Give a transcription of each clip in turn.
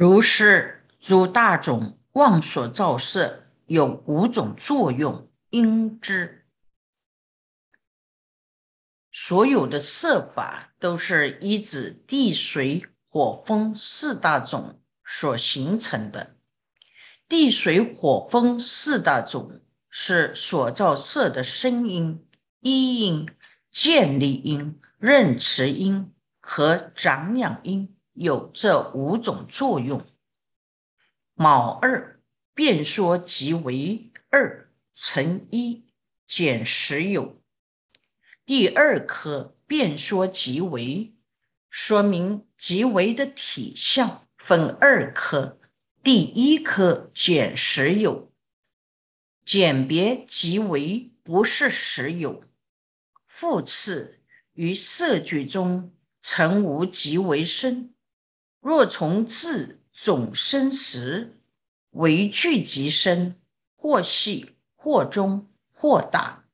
如是诸大种妄所造色，有五种作用，应知。所有的色法都是依止地水火风四大种所形成的。地水火风四大种是所造色的声音、一音、建立音、认持音和长养音。有这五种作用。卯二便说即为二乘一减十有。第二颗便说即为，说明即为的体相分二颗，第一颗减十有，简别即为不是实有。复次于色句中曾无即为生。若从字总生时为聚集生，或细或中或大。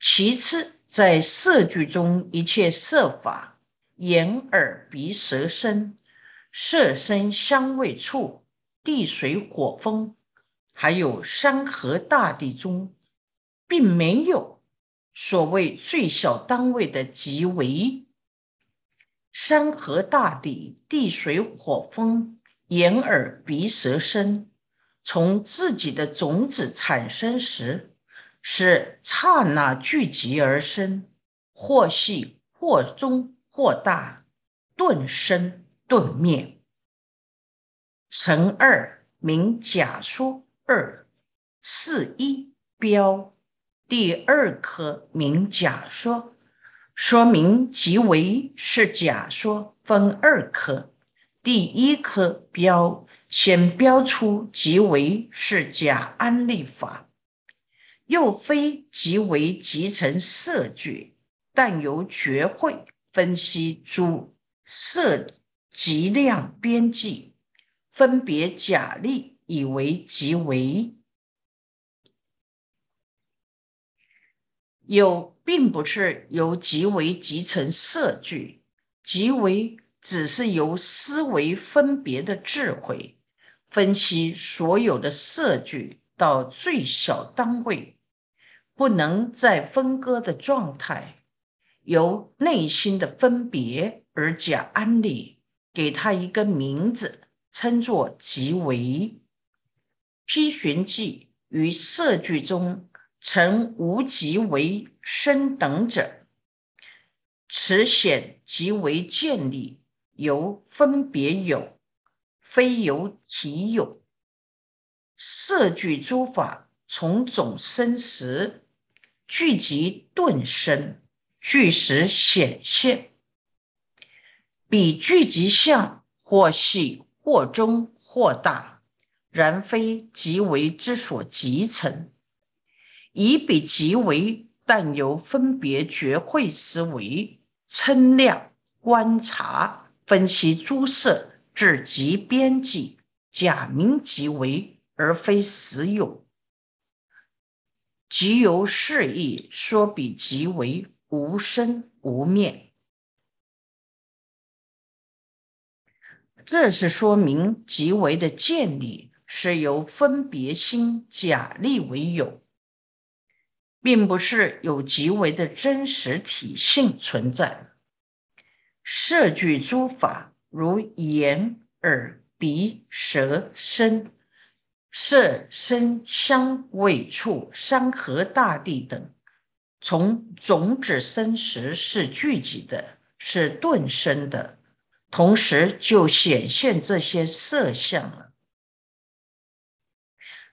其次，在色句中，一切色法，眼耳鼻舌身，色声香味触，地水火风，还有山河大地中，并没有所谓最小单位的极为。山河大地、地水火风、眼耳鼻舌身，从自己的种子产生时，是刹那聚集而生，或细或中或大，顿生顿灭。乘二名假说二四一标，第二颗名假说。说明即为是假说分二科，第一科标先标出即为是假安立法，又非即为集成色句，但由觉会分析诸色极量边际，分别假立以为即为。有，并不是由即为集成色句，即为只是由思维分别的智慧分析所有的色句到最小单位，不能再分割的状态，由内心的分别而假安立，给他一个名字，称作即为。批寻记于色句中。成无极为生等者，此显即为建立，由分别有，非由体有。色具诸法从种生时，聚集顿生，聚时显现。彼聚集相，或细或中或大，然非即为之所集成。以彼即为，但由分别觉会思维称量观察分析诸色至极边际，假名即为，而非实有。即由是意说彼即为无生无灭，这是说明即为的建立是由分别心假立为有。并不是有极为的真实体性存在。摄具诸法，如眼、耳、鼻、舌、身、色、声、香味、触、山河大地等，从种子生时是聚集的，是顿生的，同时就显现这些色相了。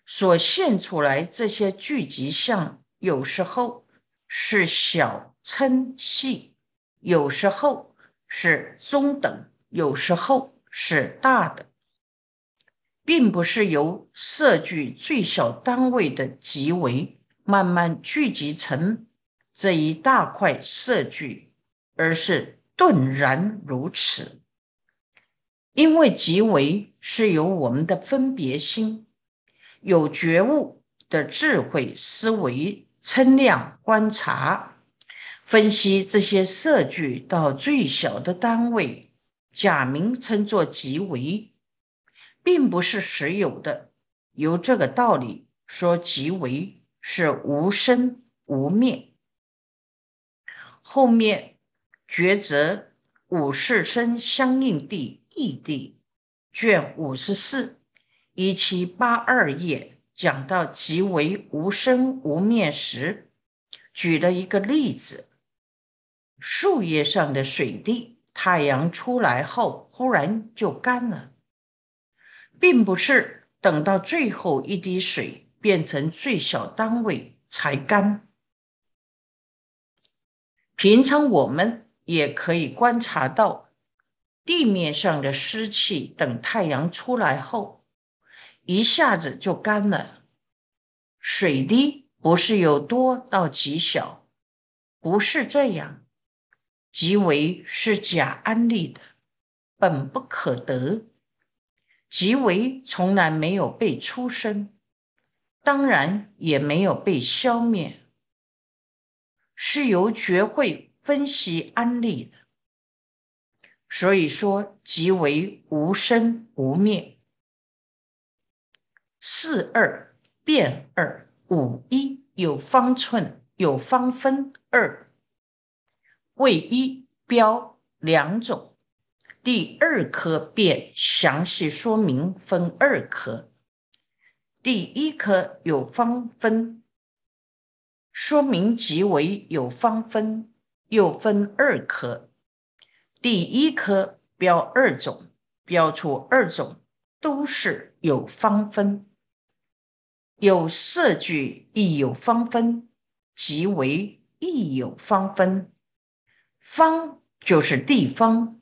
所现出来这些聚集相。有时候是小称细，有时候是中等，有时候是大的，并不是由色聚最小单位的极为慢慢聚集成这一大块色聚，而是顿然如此。因为极为是由我们的分别心有觉悟的智慧思维。称量、观察、分析这些色具到最小的单位，假名称作即为，并不是实有的。由这个道理说，即为是无生无灭。后面抉择五世生相应地异地卷五十四一七八二页讲到即为无生无灭时，举了一个例子：树叶上的水滴，太阳出来后忽然就干了，并不是。等到最后一滴水变成最小单位才干。平常我们也可以观察到，地面上的湿气等太阳出来后，一下子就干了。水滴不是由多到极小，不是这样，即为是假安利的，本不可得。即为从来没有被出生，当然也没有被消灭，是由学会分析安利的。所以说，即为无生无灭。四二变二五一有方寸有方分二，为一标两种。第二颗便详细说明分二颗，第一颗有方分，说明即为有方分，又分二颗。第一颗标二种，标出二种都是有方分，有色句亦有方分，即为亦有方分。方就是地方。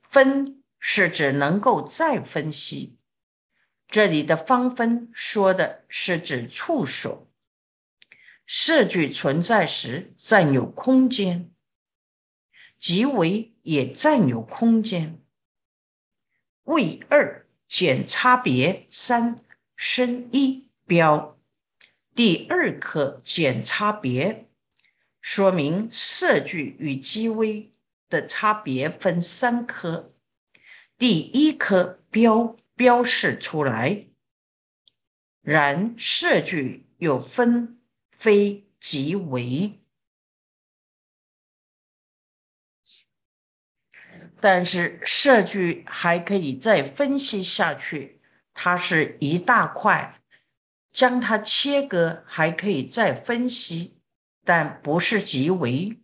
分是指能够再分析，这里的方分说的是指处所，色具存在时占有空间，即为也占有空间。位二减差别三生一标，第二颗减差别，说明色具与机微。的差别分三颗，第一颗标标示出来，然设句有分非即为，但是设句还可以再分析下去，它是一大块，将它切割还可以再分析，但不是即为，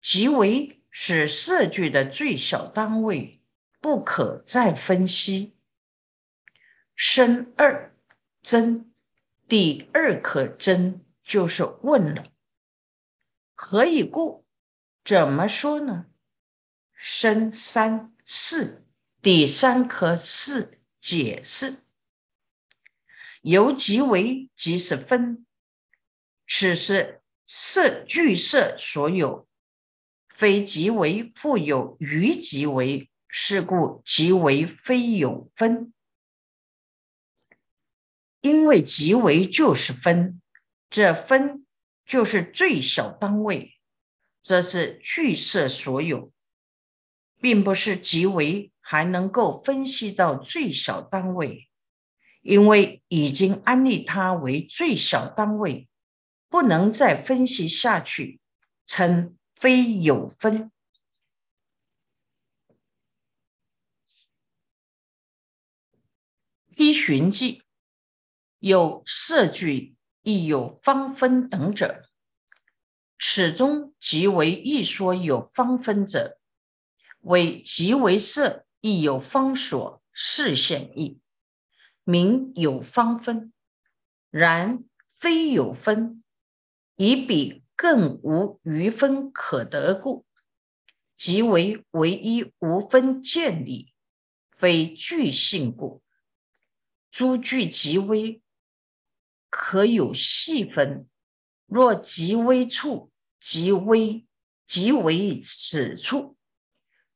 即为。是色句的最小单位，不可再分析。生二真，第二颗真就是问了，何以故？怎么说呢？生三四，第三颗四解释，由即为即是分，此是色具色所有。非即为复有余即为，是故即为非有分。因为即为就是分，这分就是最小单位，这是具色所有，并不是即为还能够分析到最小单位，因为已经安立它为最小单位，不能再分析下去，称。非有分，依寻迹有色聚，亦有方分等者，始终即为一说有方分者，为即为色，亦有方所视现义，名有方分。然非有分，以彼。更无余分可得故，即为唯一无分见理，非具性故。诸具极微，可有细分。若极微处，极微即为此处，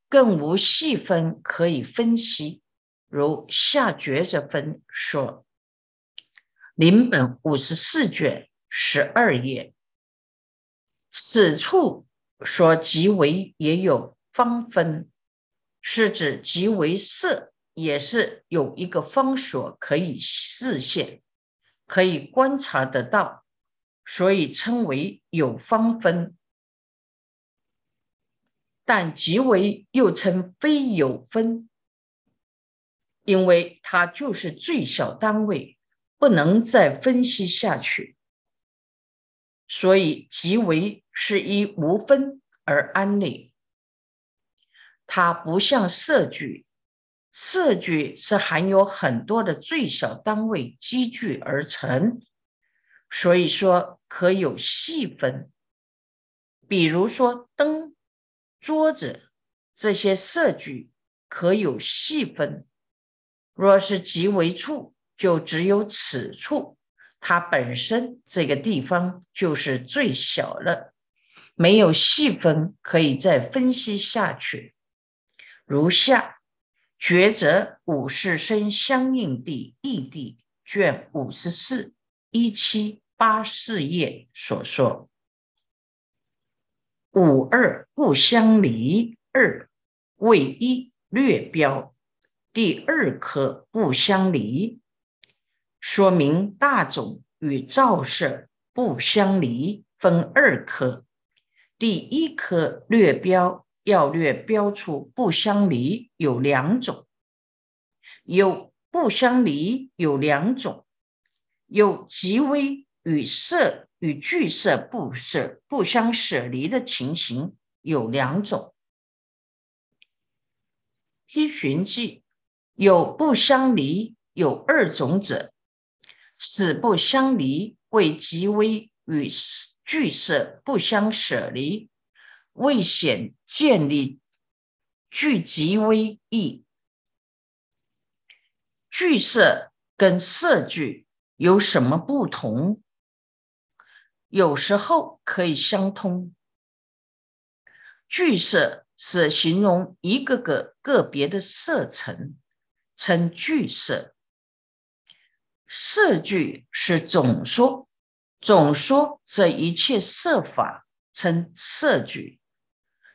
更无细分可以分析。如下抉择分说，临本五十四卷十二页。此处说即为也有方分，是指即为色，也是有一个方所可以视线，可以观察得到，所以称为有方分。但即为又称非有分，因为它就是最小单位，不能再分析下去，所以即为是依无分而安立。它不像色句，色句是含有很多的最小单位积聚而成，所以说可有细分，比如说灯。桌子这些色具可有细分，若是极为处，就只有此处，它本身这个地方就是最小了，没有细分可以再分析下去。如下抉择五世生相应地异地卷五十四一七八四页所说。五二不相离，二为一略标。第二颗不相离，说明大种与照射不相离，分二颗。第一颗略标要略标出不相离有两种，有不相离有两种，有极微与色。与聚色不舍不相舍离的情形有两种。批寻记有不相离有二种者，此不相离为极微与聚色不相舍离，未显建立聚极微义。聚色跟色聚有什么不同？有时候可以相通。聚色是形容一个个个别的色层，称聚色。色句是总说，总说这一切色法称色句。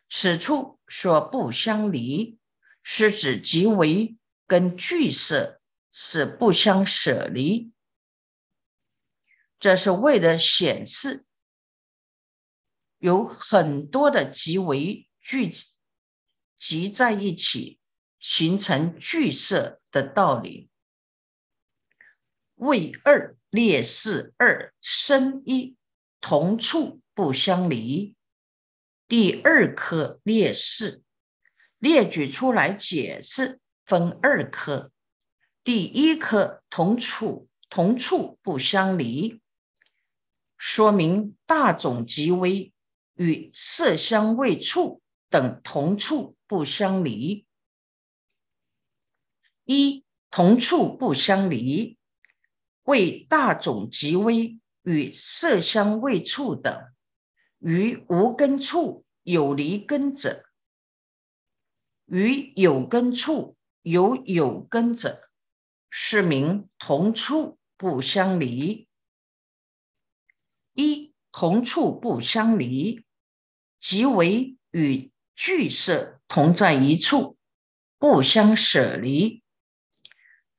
此处说不相离，是指即为跟聚色是不相舍离。这是为了显示有很多的极为聚集在一起，形成聚色的道理。为二列四二生一同处不相离，第二颗列四列举出来解释，分二颗，第一颗同处同处不相离。说明大种极微与色香味触等同处不相离。一同处不相离，为大种即微与色香味触等于无根处有离根者，与有根处有有根者，是名同处不相离。一同处不相离，即为与聚色同在一处，不相舍离，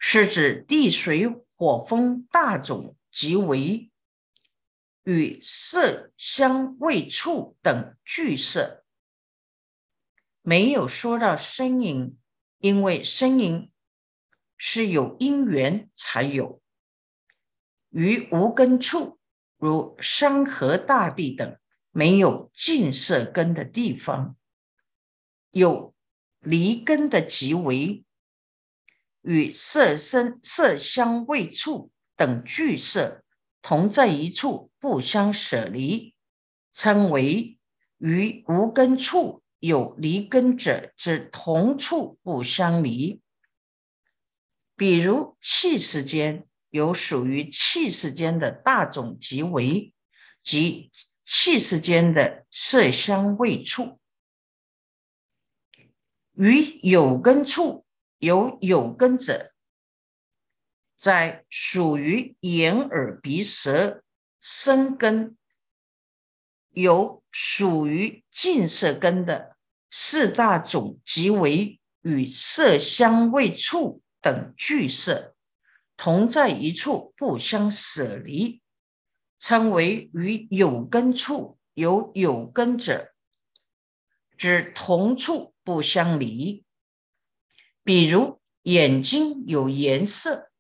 是指地水火风大种即为与色香味触等聚色，没有说到声音，因为声音是有因缘才有，于无根处。如山河大地等没有净色根的地方，有离根的即为与色身、色香味触等聚色同在一处，不相舍离，称为与无根处有离根者之同处不相离。比如气世间。有属于气世间的大种即为，即气世间的色香味触，与有根处有有根者，在属于眼耳鼻舌身根，有属于近色根的四大种即为与色香味触等聚色同在一处，不相舍离，称为与有根处有有根者，指同处不相离。比如眼睛有颜色，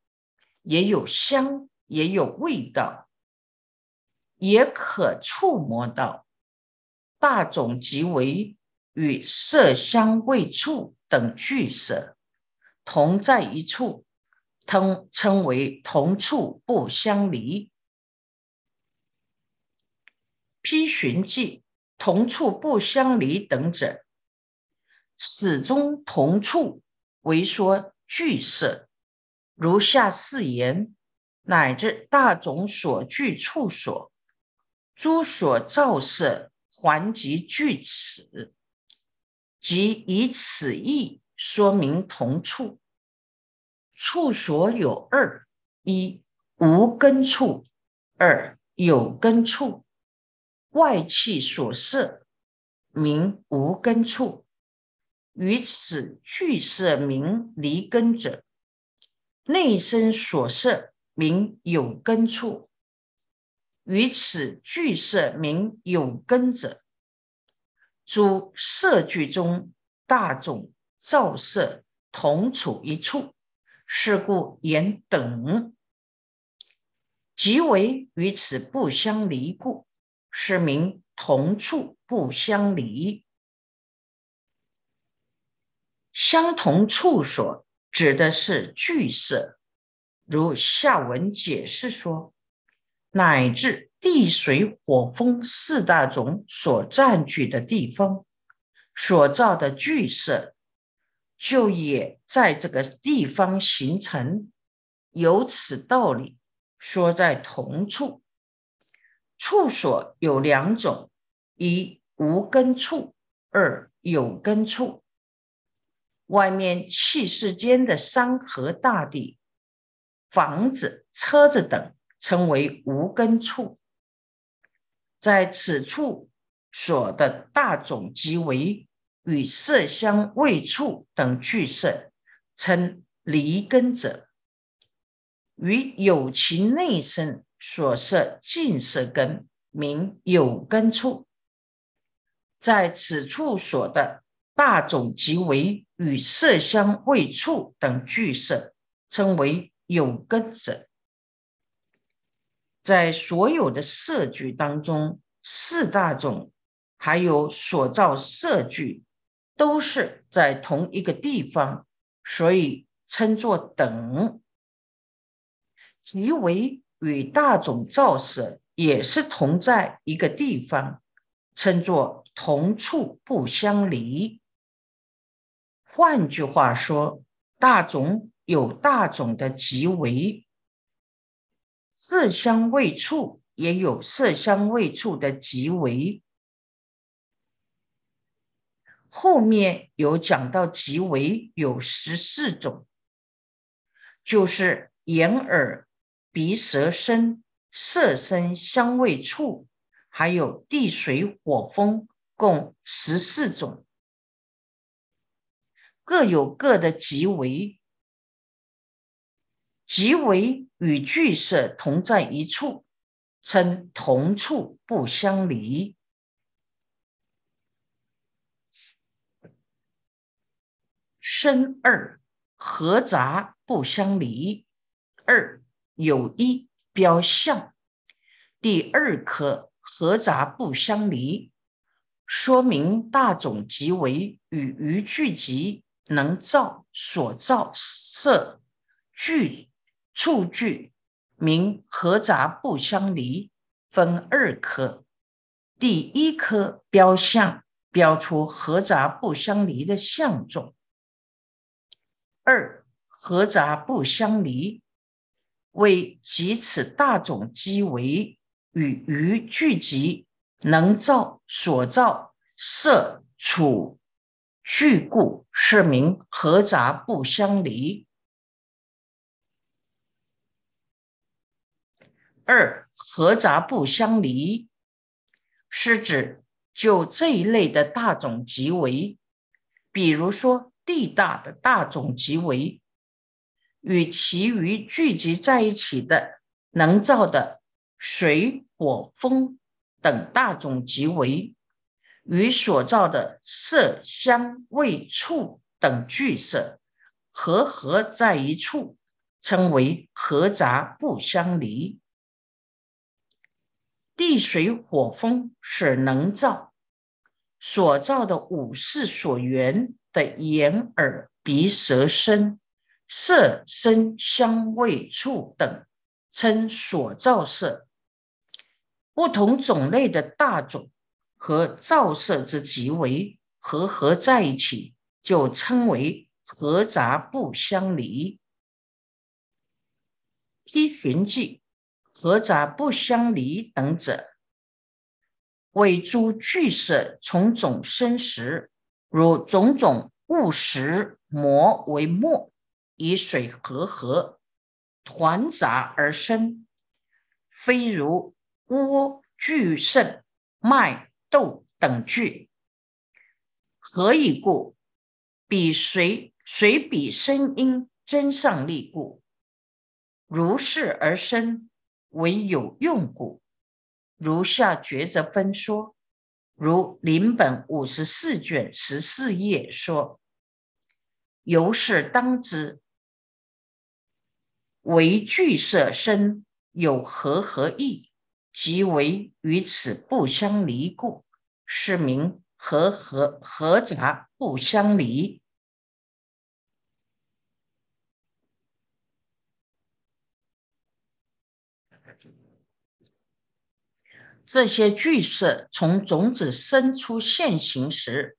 也有香，也有味道，也可触摸到。大种即为与色香味触。等聚色同在一处，通称为同处不相离。批寻记同处不相离等者，始终同处为说具色，如下四言，乃至大种所具处所，诸所照色，还及具此。即以此意说明同处，处所有二：一无根处，二有根处。外气所摄，名无根处；于此聚色名离根者，内身所摄，名有根处；于此聚色名有根者。诸色聚中，大众照色同处一处，是故言等，即为与此不相离故，是名同处不相离。相同处所指的是聚色，如下文解释说，乃至。地水火风四大种所占据的地方，所造的聚色，就也在这个地方形成。由此道理，说在同处，处所有两种：一无根处，二有根处。外面气世间的山河大地、房子、车子等，称为无根处。在此处所的大种即为与色香味触等俱色，称离根者；与有其内身所摄净色根，名有根处。在此处所的大种即为与色香味触等聚色，称为有根者。在所有的色聚当中，四大种还有所造色聚，都是在同一个地方，所以称作等。即为与大种造色也是同在一个地方，称作同处不相离。换句话说，大种有大种的即为。色香味触也有色香味触的极为，后面有讲到极为有十四种，就是眼耳鼻舌身色身香味触，还有地水火风，共十四种，各有各的极为。即为与聚色同在一处，称同处不相离。生二合杂不相离，二有一标相。第二颗合杂不相离，说明大种即为与于聚集能造所造色聚。触聚名合杂不相离，分二科。第一科标相，标出合杂不相离的相种。二合杂不相离，为即此大种积为与余聚集能造所造色处具故，是名合杂不相离。二合杂不相离，是指就这一类的大种即为，比如说地大的大种即为，与其余聚集在一起的能造的水火风等大种即为，与所造的色香味触等聚色合合在一处，称为合杂不相离。地水火风是能造，所造的五事所缘的眼耳鼻舌身、色声香味触等，称所造色。不同种类的大种和造色之极为合合在一起，就称为合杂不相离。批寻记。合杂不相离等者，为诸聚色从种生时，如种种物实磨为末，以水合合，团杂而生，非如窝聚肾、麦斗等聚。何以故？彼随随彼声音真上立故，如是而生。为有用故，如下抉择分说，如临本五十四卷十四页说，由是当知，为具色身有何何意，即为与此不相离故，是名和合合杂不相离。这些聚色从种子生出现行时，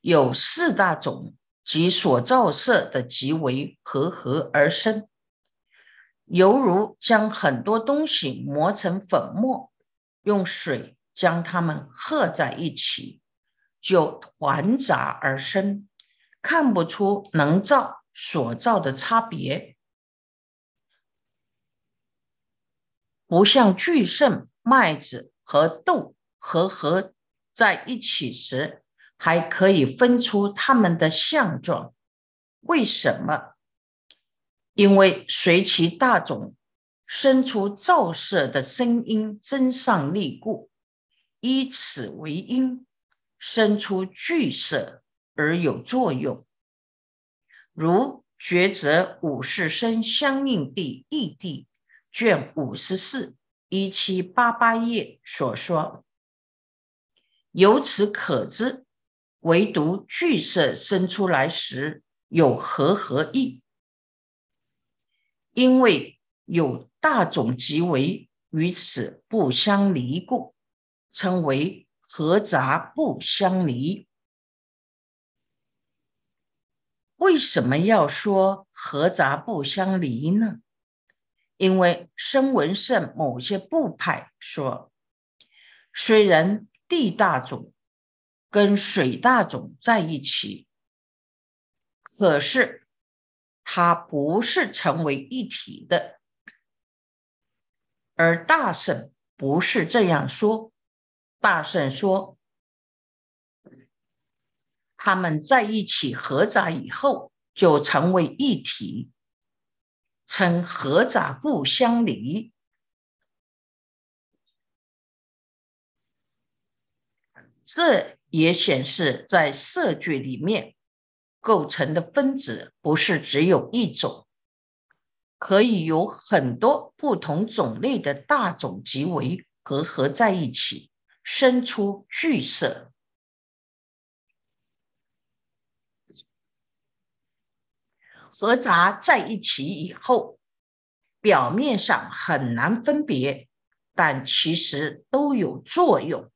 有四大种及所造色的即为合合而生，犹如将很多东西磨成粉末，用水将它们合在一起，就团杂而生，看不出能造所造的差别，不像聚盛。麦子和豆和合在一起时，还可以分出它们的相状。为什么？因为随其大种生出照射的声音增上力故，依此为因，生出聚色而有作用。如抉择五世生相应地异地卷五十四。一七八八页所说，由此可知，唯独聚色生出来时有何合意，因为有大种即为与此不相离故，称为合杂不相离。为什么要说合杂不相离呢？因为声闻圣某些部派说，虽然地大种跟水大种在一起，可是它不是成为一体的。而大圣不是这样说，大圣说，他们在一起合杂以后，就成为一体。称合杂不相离，这也显示在色聚里面构成的分子不是只有一种，可以有很多不同种类的大种集为合合在一起，生出聚色。合杂在一起以后，表面上很难分别，但其实都有作用。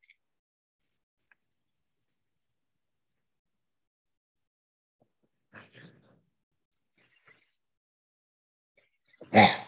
Yeah.